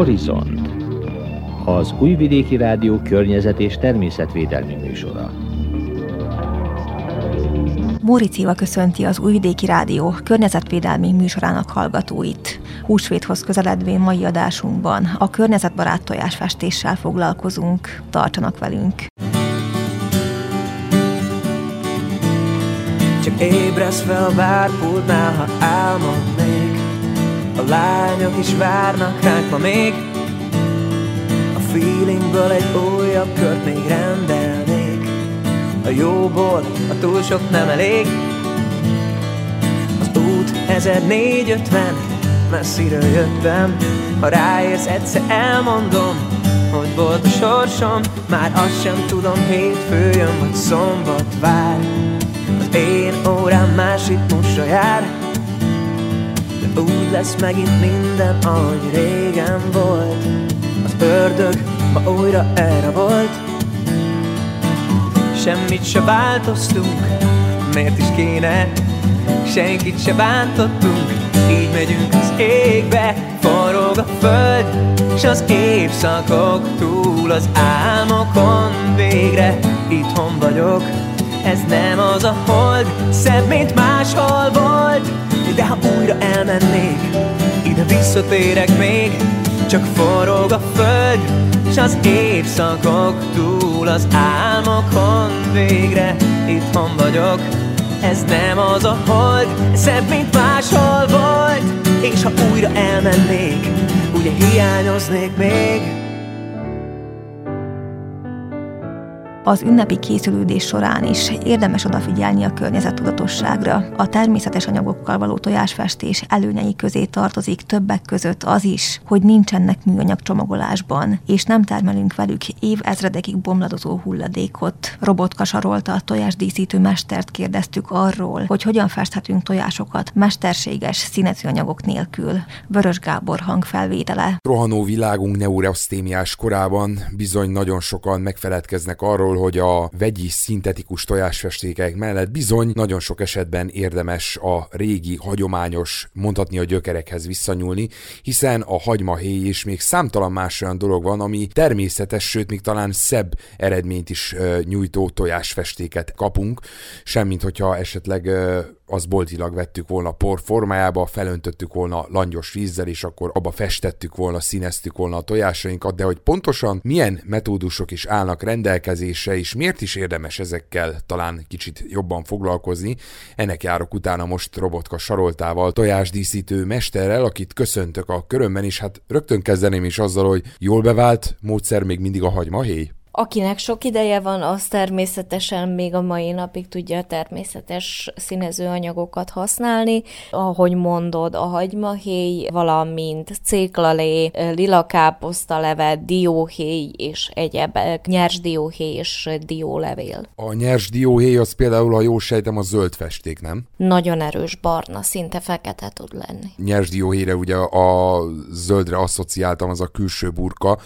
Horizont az Újvidéki Rádió környezet és természetvédelmi műsora. Móric köszönti az Újvidéki Rádió környezetvédelmi műsorának hallgatóit. Húsvéthoz közeledvén mai adásunkban a környezetbarát tojásfestéssel foglalkozunk. Tartsanak velünk! Csak ébresz fel várpultnál, ha álmod még A lányok is várnak ránk ma még A feelingből egy újabb kört még rendelnék. A jóból a túl sok nem elég. Az út 1450 messziről jöttem Ha ráérsz egyszer elmondom hogy volt a sorsom. Már azt sem tudom, hétfő jön vagy szombat vár. Én órám más ritmusra jár úgy lesz megint minden, ahogy régen volt. Az ördög ma újra erre volt. Semmit se változtunk, miért is kéne? Senkit se bántottunk, így megyünk az égbe. Forog a föld, s az évszakok túl az álmokon Végre. Itthon vagyok ez nem az a hold Szebb, mint máshol volt De ha újra elmennék Ide visszatérek még Csak forog a föld S az évszakok túl Az álmokon végre Itthon vagyok. Ez nem az a hold Szebb, mint máshol volt És ha újra elmennék Ugye hiányoznék még Az ünnepi készülődés során is érdemes odafigyelni a környezettudatosságra. A természetes anyagokkal való tojásfestés előnyei közé tartozik többek között az is, hogy nincsenek műanyag csomagolásban, és nem termelünk velük évezredekig bomladozó hulladékot. Robotka Sarolta a tojásdíszítő mestert kérdeztük arról, hogy hogyan festhetünk tojásokat mesterséges színező anyagok nélkül. Vörös Gábor hangfelvétele. Rohanó világunk neurosztémiás korában bizony nagyon sokan megfeledkeznek arról, hogy a vegyi szintetikus tojásfestékek mellett bizony nagyon sok esetben érdemes a régi, hagyományos, mondhatni a gyökerekhez visszanyúlni, hiszen a hagymahéj és még számtalan más olyan dolog van, ami természetes, sőt még talán szebb eredményt is nyújtó tojásfestéket kapunk, semmint hogyha esetleg az boltilag vettük volna por formájába, felöntöttük volna langyos vízzel, és akkor abba festettük volna, színeztük volna a tojásainkat, de hogy pontosan milyen metódusok is állnak rendelkezésre, és miért is érdemes ezekkel talán kicsit jobban foglalkozni, ennek járok utána most Robotka Saroltával, tojásdíszítő mesterrel, akit köszöntök a körömben, és hát rögtön kezdeném is azzal, hogy jól bevált módszer még mindig a hagymahéj? Akinek sok ideje van, az természetesen még a mai napig tudja a természetes színezőanyagokat használni. Ahogy mondod, a hagymahéj, valamint céklalé, lila káposztalevet, dióhéj és egyebek, nyers dióhéj és diólevél. A nyers dióhéj az például, ha jól sejtem, a zöld festék, nem? Nagyon erős barna, szinte fekete tud lenni. Nyers dióhéjre ugye a zöldre asszociáltam, az a külső burka,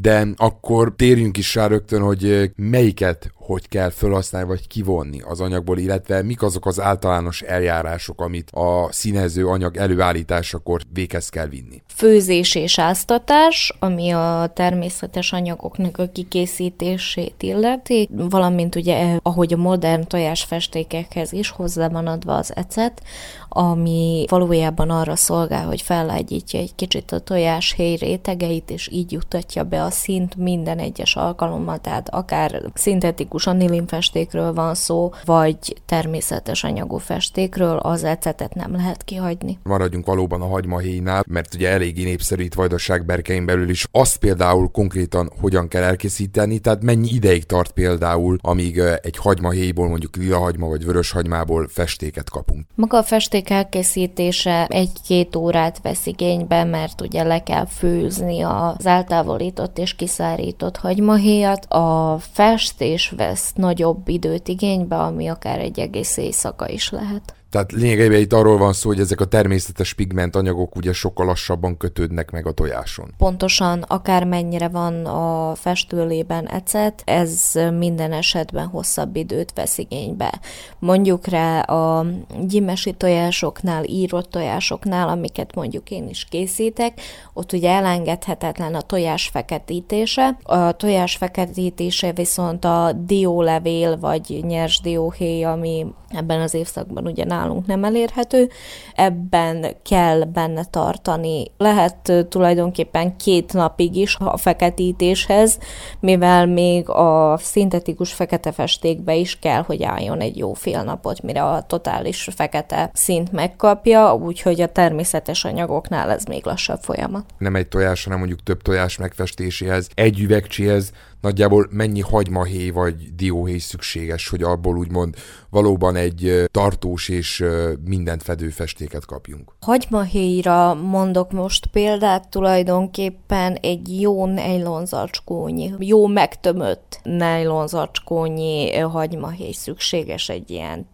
de akkor térjünk is rá rögtön, hogy melyiket hogy kell felhasználni vagy kivonni az anyagból, illetve mik azok az általános eljárások, amit a színező anyag előállításakor véghez kell vinni. Főzés és áztatás, ami a természetes anyagoknak a kikészítését illeti, valamint ugye, ahogy a modern tojásfestékekhez is hozzá van adva az ecet, ami valójában arra szolgál, hogy fellágyítja egy kicsit a tojás héj rétegeit, és így juttatja be a szint minden egyes alkalommal, tehát akár szintetikus anilinfestékről van szó, vagy természetes anyagú festékről, az ecetet nem lehet kihagyni. Maradjunk valóban a hagymahéjnál, mert ugye eléggé népszerű itt Vajdaság berkein belül is. Azt például konkrétan hogyan kell elkészíteni, tehát mennyi ideig tart például, amíg egy hagymahéjból, mondjuk lila hagyma vagy vörös hagymából festéket kapunk. Maga a festék elkészítése egy-két órát vesz igénybe, mert ugye le kell főzni az eltávolított és kiszárított hagymahéjat. A festés vesz nagyobb időt igénybe, ami akár egy egész éjszaka is lehet. Tehát lényegében itt arról van szó, hogy ezek a természetes pigment anyagok ugye sokkal lassabban kötődnek meg a tojáson. Pontosan, akármennyire van a festőlében ecet, ez minden esetben hosszabb időt vesz igénybe. Mondjuk rá a gyimesi tojásoknál, írott tojásoknál, amiket mondjuk én is készítek, ott ugye elengedhetetlen a tojás feketítése. A tojás feketítése viszont a diólevél vagy nyers dióhéj, ami ebben az évszakban ugye nálunk nem elérhető, ebben kell benne tartani. Lehet tulajdonképpen két napig is a feketítéshez, mivel még a szintetikus fekete festékbe is kell, hogy álljon egy jó fél napot, mire a totális fekete szint megkapja, úgyhogy a természetes anyagoknál ez még lassabb folyamat. Nem egy tojás, hanem mondjuk több tojás megfestéséhez, egy üvegcséhez nagyjából mennyi hagymahéj vagy dióhéj szükséges, hogy abból úgymond valóban egy tartós és mindent fedő festéket kapjunk. Hagymahéjra mondok most példát, tulajdonképpen egy jó nejlonzacskónyi, jó megtömött nejlonzacskónyi hagymahéj szükséges egy ilyen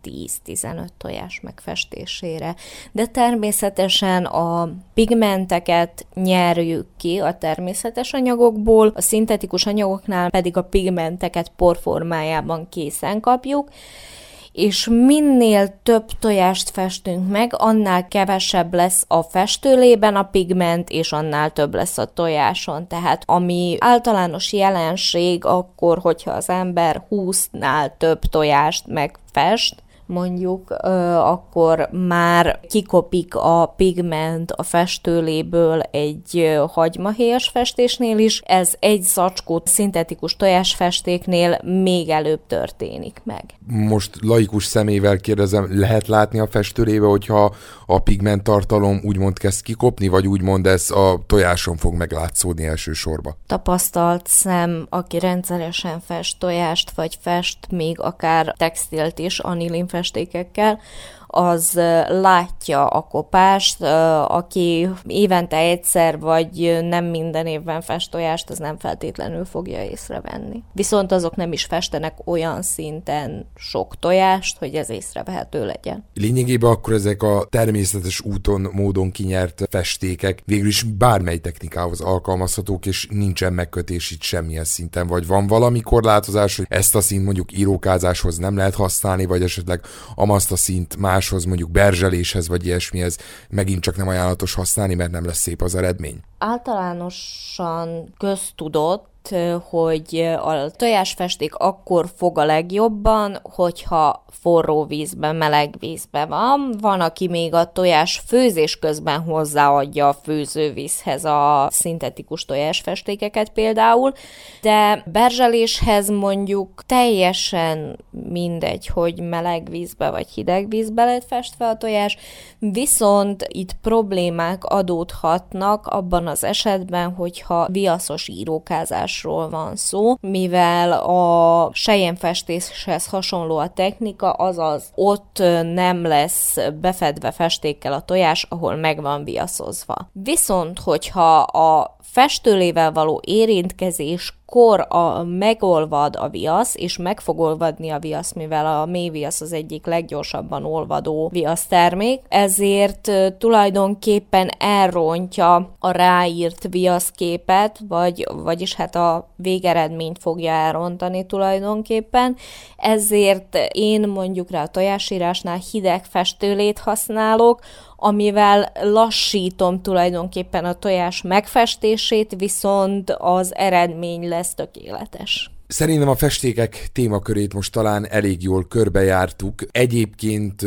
10-15 tojás megfestésére. De természetesen a pigmenteket nyerjük ki a természetes anyagokból, a szintetikus anyagoknál másoknál pedig a pigmenteket porformájában készen kapjuk, és minél több tojást festünk meg, annál kevesebb lesz a festőlében a pigment, és annál több lesz a tojáson. Tehát ami általános jelenség, akkor, hogyha az ember 20-nál több tojást megfest, mondjuk, akkor már kikopik a pigment a festőléből egy hagymahéjas festésnél is, ez egy zacskó szintetikus tojásfestéknél még előbb történik meg. Most laikus szemével kérdezem, lehet látni a festőlébe, hogyha a pigment tartalom úgymond kezd kikopni, vagy úgymond ez a tojáson fog meglátszódni elsősorban? Tapasztalt szem, aki rendszeresen fest tojást, vagy fest még akár textilt is anilin festékekkel, az látja a kopást, aki évente egyszer vagy nem minden évben fest tojást, az nem feltétlenül fogja észrevenni. Viszont azok nem is festenek olyan szinten sok tojást, hogy ez észrevehető legyen. Lényegében akkor ezek a természetes úton, módon kinyert festékek végül is bármely technikához alkalmazhatók, és nincsen megkötés itt semmilyen szinten, vagy van valami korlátozás, hogy ezt a szint mondjuk írókázáshoz nem lehet használni, vagy esetleg amazt a szint más máshoz, mondjuk berzseléshez vagy ilyesmihez megint csak nem ajánlatos használni, mert nem lesz szép az eredmény? Általánosan köztudott, hogy a tojásfesték akkor fog a legjobban, hogyha forró vízben, meleg vízben van. Van, aki még a tojás főzés közben hozzáadja a főzővízhez a szintetikus tojásfestékeket például, de berzseléshez mondjuk teljesen mindegy, hogy meleg vízbe vagy hideg vízbe lett festve a tojás, viszont itt problémák adódhatnak abban az esetben, hogyha viaszos írókázás festésről van szó, mivel a sejemfestéshez hasonló a technika, azaz ott nem lesz befedve festékkel a tojás, ahol meg van viaszozva. Viszont, hogyha a festőlével való érintkezés kor a, megolvad a viasz, és meg fog olvadni a viasz, mivel a mély viasz az egyik leggyorsabban olvadó viasz termék, ezért tulajdonképpen elrontja a ráírt viaszképet, vagy, vagyis hát a végeredményt fogja elrontani tulajdonképpen, ezért én mondjuk rá a tojásírásnál hideg festőlét használok, amivel lassítom tulajdonképpen a tojás megfestését, viszont az eredmény lesz tökéletes. Szerintem a festékek témakörét most talán elég jól körbejártuk. Egyébként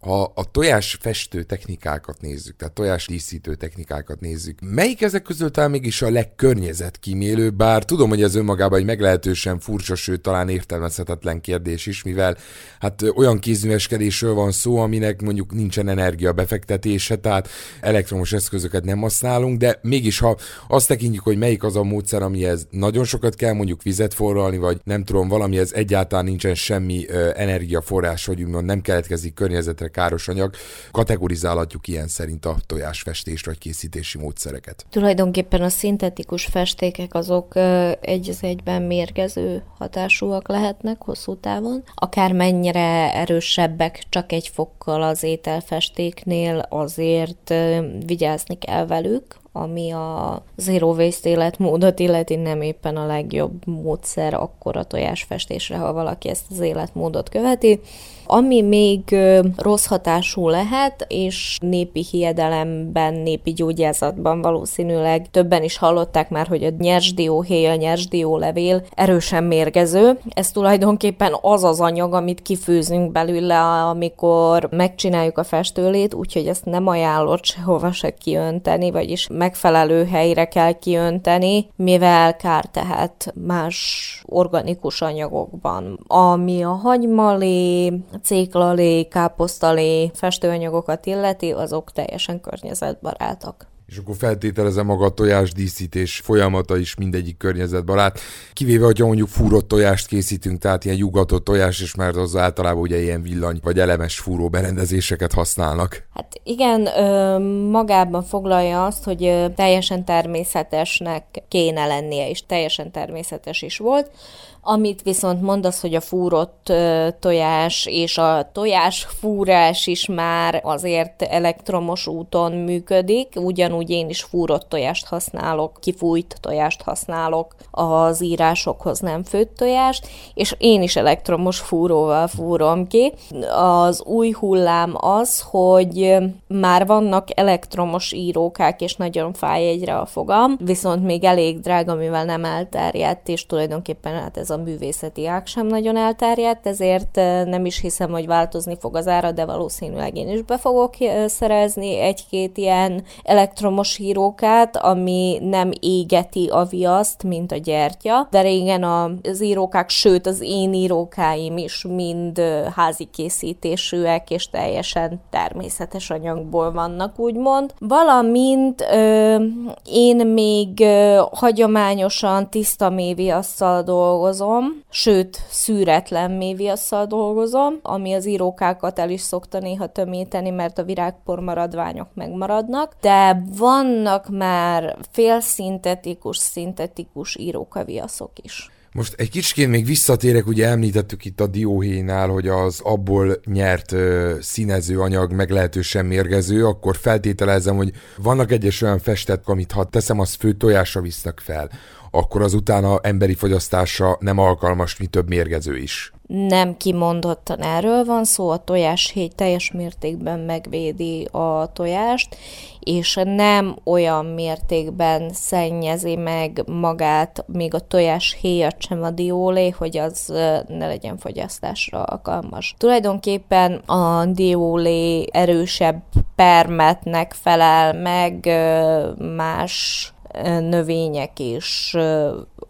ha a tojás festő technikákat nézzük, tehát tojás díszítő technikákat nézzük, melyik ezek közül talán mégis a legkörnyezetkímélőbb, bár tudom, hogy ez önmagában egy meglehetősen furcsa, sőt talán értelmezhetetlen kérdés is, mivel hát olyan kézműveskedésről van szó, aminek mondjuk nincsen energia befektetése, tehát elektromos eszközöket nem használunk, de mégis ha azt tekintjük, hogy melyik az a módszer, amihez nagyon sokat kell mondjuk vizet forralni, vagy nem tudom, valamihez egyáltalán nincsen semmi energiaforrás, hogy úgymond nem keletkezik környezetre káros anyag. Kategorizálhatjuk ilyen szerint a tojásfestést vagy készítési módszereket. Tulajdonképpen a szintetikus festékek azok egy az egyben mérgező hatásúak lehetnek hosszú távon. Akár mennyire erősebbek csak egy fokkal az ételfestéknél, azért vigyázni kell velük, ami a zero waste életmódot illeti nem éppen a legjobb módszer akkor a tojásfestésre, ha valaki ezt az életmódot követi. Ami még rossz hatású lehet, és népi hiedelemben, népi gyógyászatban valószínűleg többen is hallották már, hogy a nyersdióhéj, a nyersdiólevél erősen mérgező. Ez tulajdonképpen az az anyag, amit kifőzünk belőle, amikor megcsináljuk a festőlét, úgyhogy ezt nem ajánlott sehova se kiönteni, vagyis megfelelő helyre kell kiönteni, mivel kár tehet más organikus anyagokban. Ami a hagymalé, céklalé, káposztalé festőanyagokat illeti, azok teljesen környezetbarátak és akkor feltételezem maga a tojás díszítés folyamata is mindegyik környezetbarát. Kivéve, hogyha mondjuk fúrott tojást készítünk, tehát ilyen jugatott tojás, és mert az általában ugye ilyen villany vagy elemes fúró berendezéseket használnak. Hát igen, magában foglalja azt, hogy teljesen természetesnek kéne lennie, és teljesen természetes is volt. Amit viszont mondasz, hogy a fúrott tojás és a tojás fúrás is már azért elektromos úton működik, ugyanúgy én is fúrott tojást használok, kifújt tojást használok az írásokhoz nem főtt tojást, és én is elektromos fúróval fúrom ki. Az új hullám az, hogy már vannak elektromos írókák, és nagyon fáj egyre a fogam, viszont még elég drága, mivel nem elterjedt, és tulajdonképpen hát ez a művészeti ág sem nagyon elterjedt, ezért nem is hiszem, hogy változni fog az ára, de valószínűleg én is be fogok szerezni egy-két ilyen elektromos írókát, ami nem égeti a viaszt, mint a gyertya, de régen az írókák, sőt az én írókáim is mind házi készítésűek, és teljesen természetes anyagból vannak, úgymond. Valamint ö, én még ö, hagyományosan tiszta méviasszal dolgozom, dolgozom, sőt, szűretlen méviasszal dolgozom, ami az írókákat el is szokta néha tömíteni, mert a virágpor maradványok megmaradnak, de vannak már félszintetikus, szintetikus írókaviaszok is. Most egy kicsit még visszatérek, ugye említettük itt a dióhéjnál, hogy az abból nyert ö, színező anyag meglehetősen mérgező, akkor feltételezem, hogy vannak egyes olyan festet, amit ha teszem, az fő tojásra visznek fel akkor az utána emberi fogyasztásra nem alkalmas, mi több mérgező is. Nem kimondottan erről van szó, a tojáshéj teljes mértékben megvédi a tojást, és nem olyan mértékben szennyezi meg magát, még a tojás héjat sem a diólé, hogy az ne legyen fogyasztásra alkalmas. Tulajdonképpen a diólé erősebb permetnek felel meg más növények és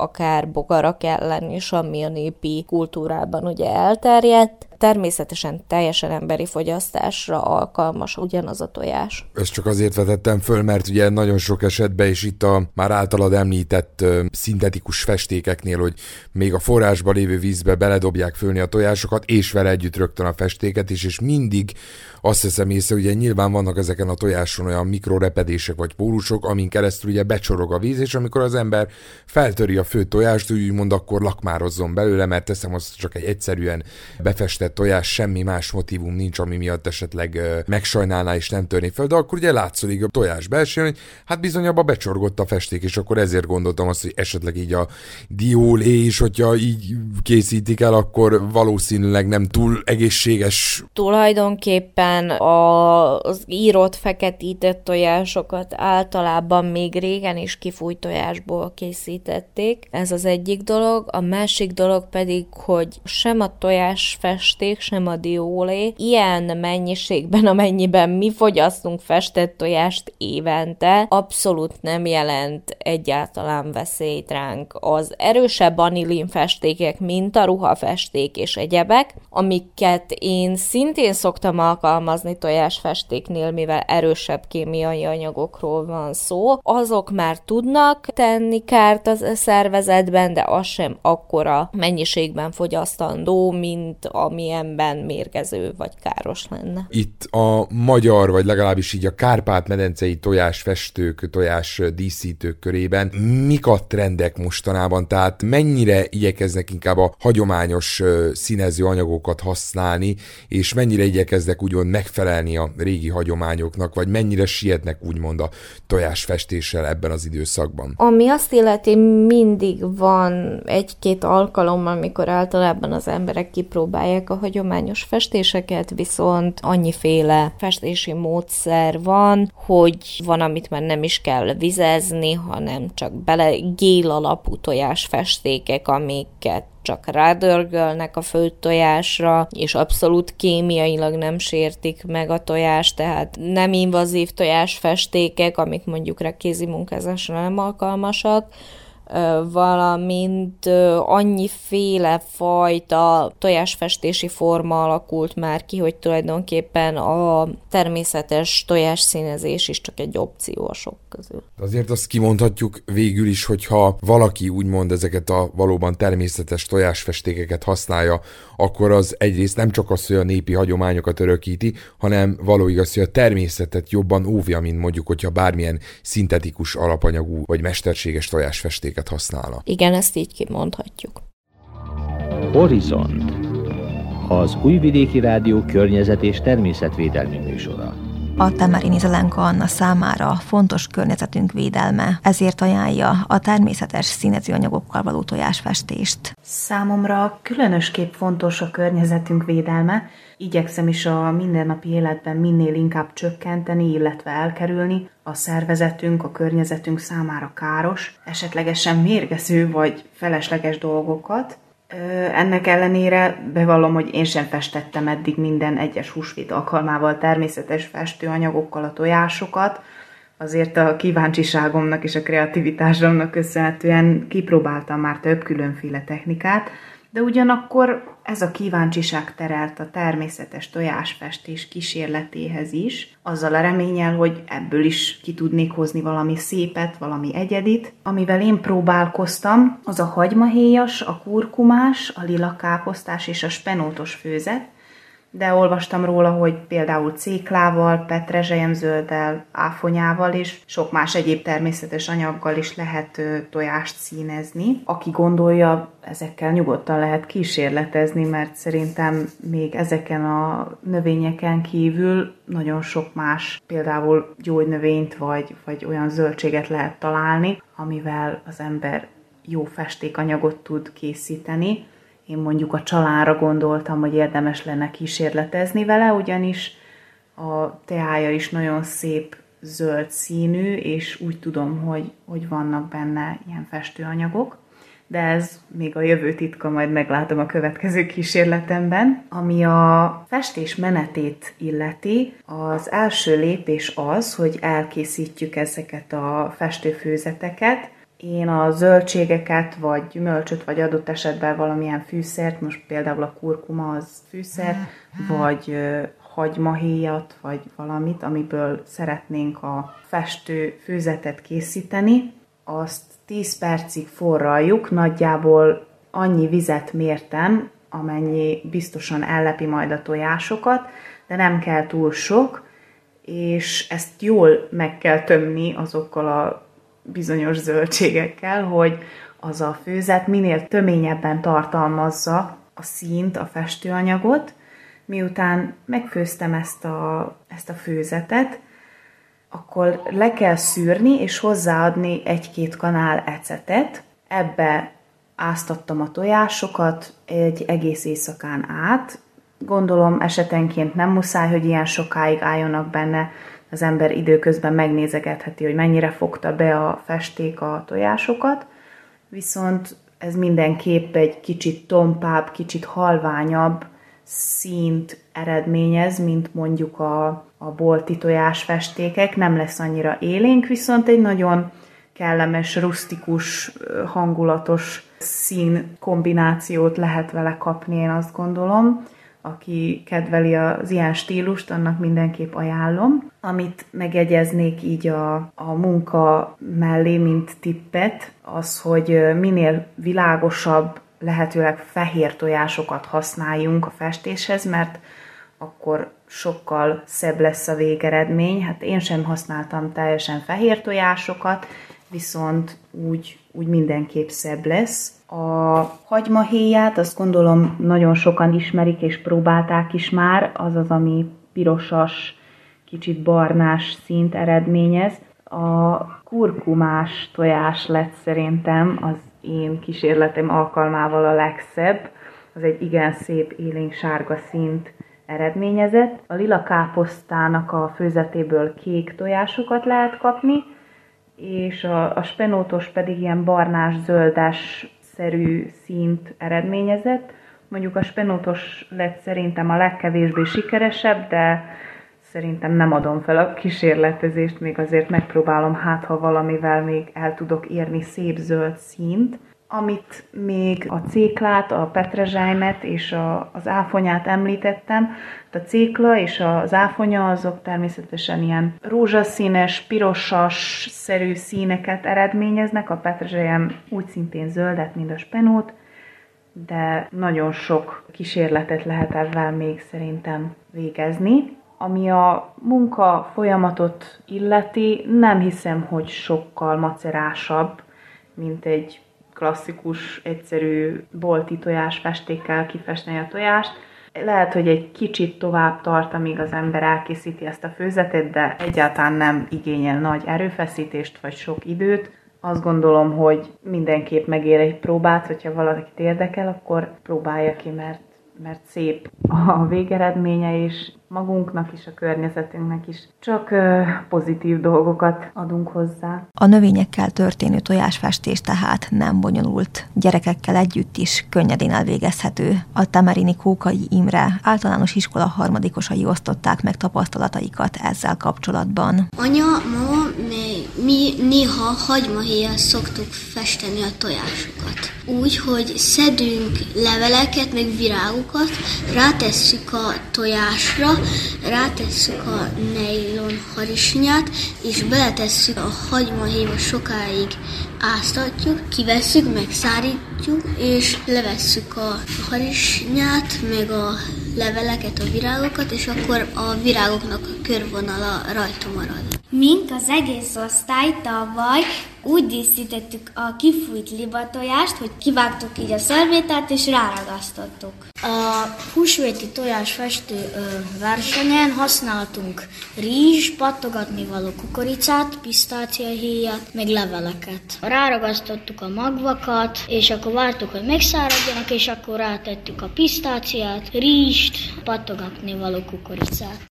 akár bogarak ellen is, ami a népi kultúrában ugye elterjedt természetesen teljesen emberi fogyasztásra alkalmas ugyanaz a tojás. Ezt csak azért vetettem föl, mert ugye nagyon sok esetben is itt a már általad említett szintetikus festékeknél, hogy még a forrásba lévő vízbe beledobják fölni a tojásokat, és vele együtt rögtön a festéket is, és mindig azt hiszem észre, ugye nyilván vannak ezeken a tojáson olyan mikrorepedések vagy pólusok, amin keresztül ugye becsorog a víz, és amikor az ember feltöri a fő tojást, úgymond akkor lakmározzon belőle, mert teszem, az csak egy egyszerűen befestett tojás, semmi más motivum nincs, ami miatt esetleg megsajnálná és nem törni fel, de akkor ugye látszik a tojás belsőn, hogy hát bizony abba becsorgott a festék, és akkor ezért gondoltam azt, hogy esetleg így a diólé is, hogyha így készítik el, akkor valószínűleg nem túl egészséges. Tulajdonképpen az írott feketített tojásokat általában még régen is kifújt tojásból készítették. Ez az egyik dolog. A másik dolog pedig, hogy sem a tojás fest festék, sem a diólé. Ilyen mennyiségben, amennyiben mi fogyasztunk festett tojást évente, abszolút nem jelent egyáltalán veszélyt ránk. Az erősebb anilin festékek, mint a ruhafesték és egyebek, amiket én szintén szoktam alkalmazni tojásfestéknél, mivel erősebb kémiai anyagokról van szó, azok már tudnak tenni kárt a szervezetben, de az sem akkora mennyiségben fogyasztandó, mint ami semmilyenben mérgező vagy káros lenne. Itt a magyar, vagy legalábbis így a Kárpát-medencei tojásfestők, tojás díszítők körében mik a trendek mostanában? Tehát mennyire igyekeznek inkább a hagyományos színező anyagokat használni, és mennyire igyekeznek úgymond megfelelni a régi hagyományoknak, vagy mennyire sietnek úgymond a tojásfestéssel ebben az időszakban? Ami azt illeti, mindig van egy-két alkalom, amikor általában az emberek kipróbálják a hagyományos festéseket, viszont annyiféle festési módszer van, hogy van, amit már nem is kell vizezni, hanem csak bele gél alapú tojásfestékek, amiket csak rádörgölnek a főtt tojásra, és abszolút kémiailag nem sértik meg a tojást, tehát nem invazív tojásfestékek, amik mondjuk kézi munkázásra nem alkalmasak, valamint annyiféle fajta tojásfestési forma alakult már ki, hogy tulajdonképpen a természetes tojásszínezés is csak egy opció a sok közül. Azért azt kimondhatjuk végül is, hogyha valaki úgymond ezeket a valóban természetes tojásfestékeket használja, akkor az egyrészt nem csak az, hogy a népi hagyományokat örökíti, hanem való igaz, hogy a természetet jobban óvja, mint mondjuk, hogyha bármilyen szintetikus alapanyagú vagy mesterséges tojásfestéket használna. Igen, ezt így kimondhatjuk. Horizont az Újvidéki Rádió környezet és természetvédelmi műsora. A Temerini Zelenka Anna számára fontos környezetünk védelme, ezért ajánlja a természetes színezőanyagokkal való tojásfestést. Számomra különösképp fontos a környezetünk védelme, igyekszem is a mindennapi életben minél inkább csökkenteni, illetve elkerülni. A szervezetünk, a környezetünk számára káros, esetlegesen mérgező vagy felesleges dolgokat, ennek ellenére bevallom, hogy én sem festettem eddig minden egyes húsvét alkalmával természetes festőanyagokkal a tojásokat, azért a kíváncsiságomnak és a kreativitásomnak köszönhetően kipróbáltam már több különféle technikát, de ugyanakkor ez a kíváncsiság terelt a természetes tojásfestés kísérletéhez is, azzal a reményel, hogy ebből is ki tudnék hozni valami szépet, valami egyedit. Amivel én próbálkoztam, az a hagymahéjas, a kurkumás, a lila káposztás és a spenótos főzet, de olvastam róla, hogy például céklával, petrezselyemzölddel, áfonyával és sok más egyéb természetes anyaggal is lehet tojást színezni. Aki gondolja, ezekkel nyugodtan lehet kísérletezni, mert szerintem még ezeken a növényeken kívül nagyon sok más, például gyógynövényt vagy, vagy olyan zöldséget lehet találni, amivel az ember jó festékanyagot tud készíteni én mondjuk a csalánra gondoltam, hogy érdemes lenne kísérletezni vele, ugyanis a teája is nagyon szép zöld színű, és úgy tudom, hogy, hogy vannak benne ilyen festőanyagok, de ez még a jövő titka, majd meglátom a következő kísérletemben. Ami a festés menetét illeti, az első lépés az, hogy elkészítjük ezeket a festőfőzeteket, én a zöldségeket, vagy gyümölcsöt, vagy adott esetben valamilyen fűszert, most például a kurkuma az fűszer, vagy hagymahéjat, vagy valamit, amiből szeretnénk a festő főzetet készíteni, azt 10 percig forraljuk, nagyjából annyi vizet mértem, amennyi biztosan ellepi majd a tojásokat, de nem kell túl sok, és ezt jól meg kell tömni azokkal a bizonyos zöldségekkel, hogy az a főzet minél töményebben tartalmazza a színt, a festőanyagot. Miután megfőztem ezt a, ezt a főzetet, akkor le kell szűrni és hozzáadni egy-két kanál ecetet. Ebbe áztattam a tojásokat egy egész éjszakán át. Gondolom esetenként nem muszáj, hogy ilyen sokáig álljonak benne, az ember időközben megnézegetheti, hogy mennyire fogta be a festék a tojásokat, viszont ez mindenképp egy kicsit tompább, kicsit halványabb színt eredményez, mint mondjuk a, a bolti tojásfestékek. Nem lesz annyira élénk, viszont egy nagyon kellemes, rustikus, hangulatos szín kombinációt lehet vele kapni, én azt gondolom aki kedveli az ilyen stílust, annak mindenképp ajánlom. Amit megjegyeznék így a, a munka mellé, mint tippet, az, hogy minél világosabb lehetőleg fehér tojásokat használjunk a festéshez, mert akkor sokkal szebb lesz a végeredmény. Hát én sem használtam teljesen fehér tojásokat, viszont úgy, úgy mindenképp szebb lesz. A hagymahéját azt gondolom nagyon sokan ismerik és próbálták is már, az az, ami pirosas, kicsit barnás szint eredményez. A kurkumás tojás lett szerintem az én kísérletem alkalmával a legszebb. Az egy igen szép élénk sárga szint eredményezett. A lila káposztának a főzetéből kék tojásokat lehet kapni, és a, a spenótos pedig ilyen barnás-zöldes szerű színt eredményezett. Mondjuk a spenótos lett szerintem a legkevésbé sikeresebb, de szerintem nem adom fel a kísérletezést, még azért megpróbálom, hát ha valamivel még el tudok érni szép zöld színt. Amit még a céklát, a petrezsájmet és a, az áfonyát említettem, a cékla és az áfonya azok természetesen ilyen rózsaszínes, pirosas szerű színeket eredményeznek, a petrezsájem úgy szintén zöldet, mint a spenót, de nagyon sok kísérletet lehet ebben még szerintem végezni. Ami a munka folyamatot illeti, nem hiszem, hogy sokkal macerásabb, mint egy klasszikus, egyszerű bolti festékkel kifesteni a tojást. Lehet, hogy egy kicsit tovább tart, amíg az ember elkészíti ezt a főzetet, de egyáltalán nem igényel nagy erőfeszítést vagy sok időt. Azt gondolom, hogy mindenképp megér egy próbát, hogyha valakit érdekel, akkor próbálja ki, mert mert szép a végeredménye, és magunknak is, a környezetünknek is csak pozitív dolgokat adunk hozzá. A növényekkel történő tojásfestés tehát nem bonyolult. Gyerekekkel együtt is könnyedén elvégezhető. A Temerini Kókai Imre általános iskola harmadikosai osztották meg tapasztalataikat ezzel kapcsolatban. Anya, mama, mi, néha hagymahéjjel szoktuk festeni a tojásokat. Úgy, hogy szedünk leveleket, meg virágokat, rátesszük a tojásra, rátesszük a nejlon harisnyát, és beletesszük a hagymahéjba sokáig áztatjuk, kivesszük, megszárítjuk, és levesszük a harisnyát, meg a leveleket, a virágokat, és akkor a virágoknak a körvonala rajta marad. Mink az egész osztály tavaly úgy díszítettük a kifújt libatojást, hogy kivágtuk így a szörvétát és ráragasztottuk. A húsvéti tojásfestő versenyen használtunk rizs, pattogatni való kukoricát, pisztáciahéjat, meg leveleket. Ráragasztottuk a magvakat, és akkor vártuk, hogy megszáradjanak, és akkor rátettük a pisztáciát, rizst, pattogatni való kukoricát.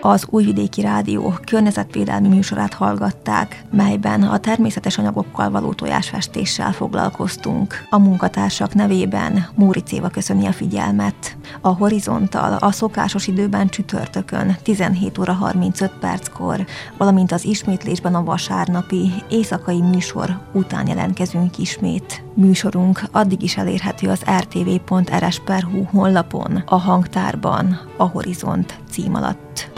Az Újvidéki Rádió környezetvédelmi műsorát hallgatták, melyben a természetes anyagokkal való tojásfestéssel foglalkoztunk. A munkatársak nevében Móri Céva köszöni a figyelmet. A Horizontal a szokásos időben csütörtökön 17 óra 35 perckor, valamint az ismétlésben a vasárnapi éjszakai műsor után jelentkezünk ismét. Műsorunk addig is elérhető az rtv.rs.hu honlapon, a hangtárban, a Horizont cím alatt.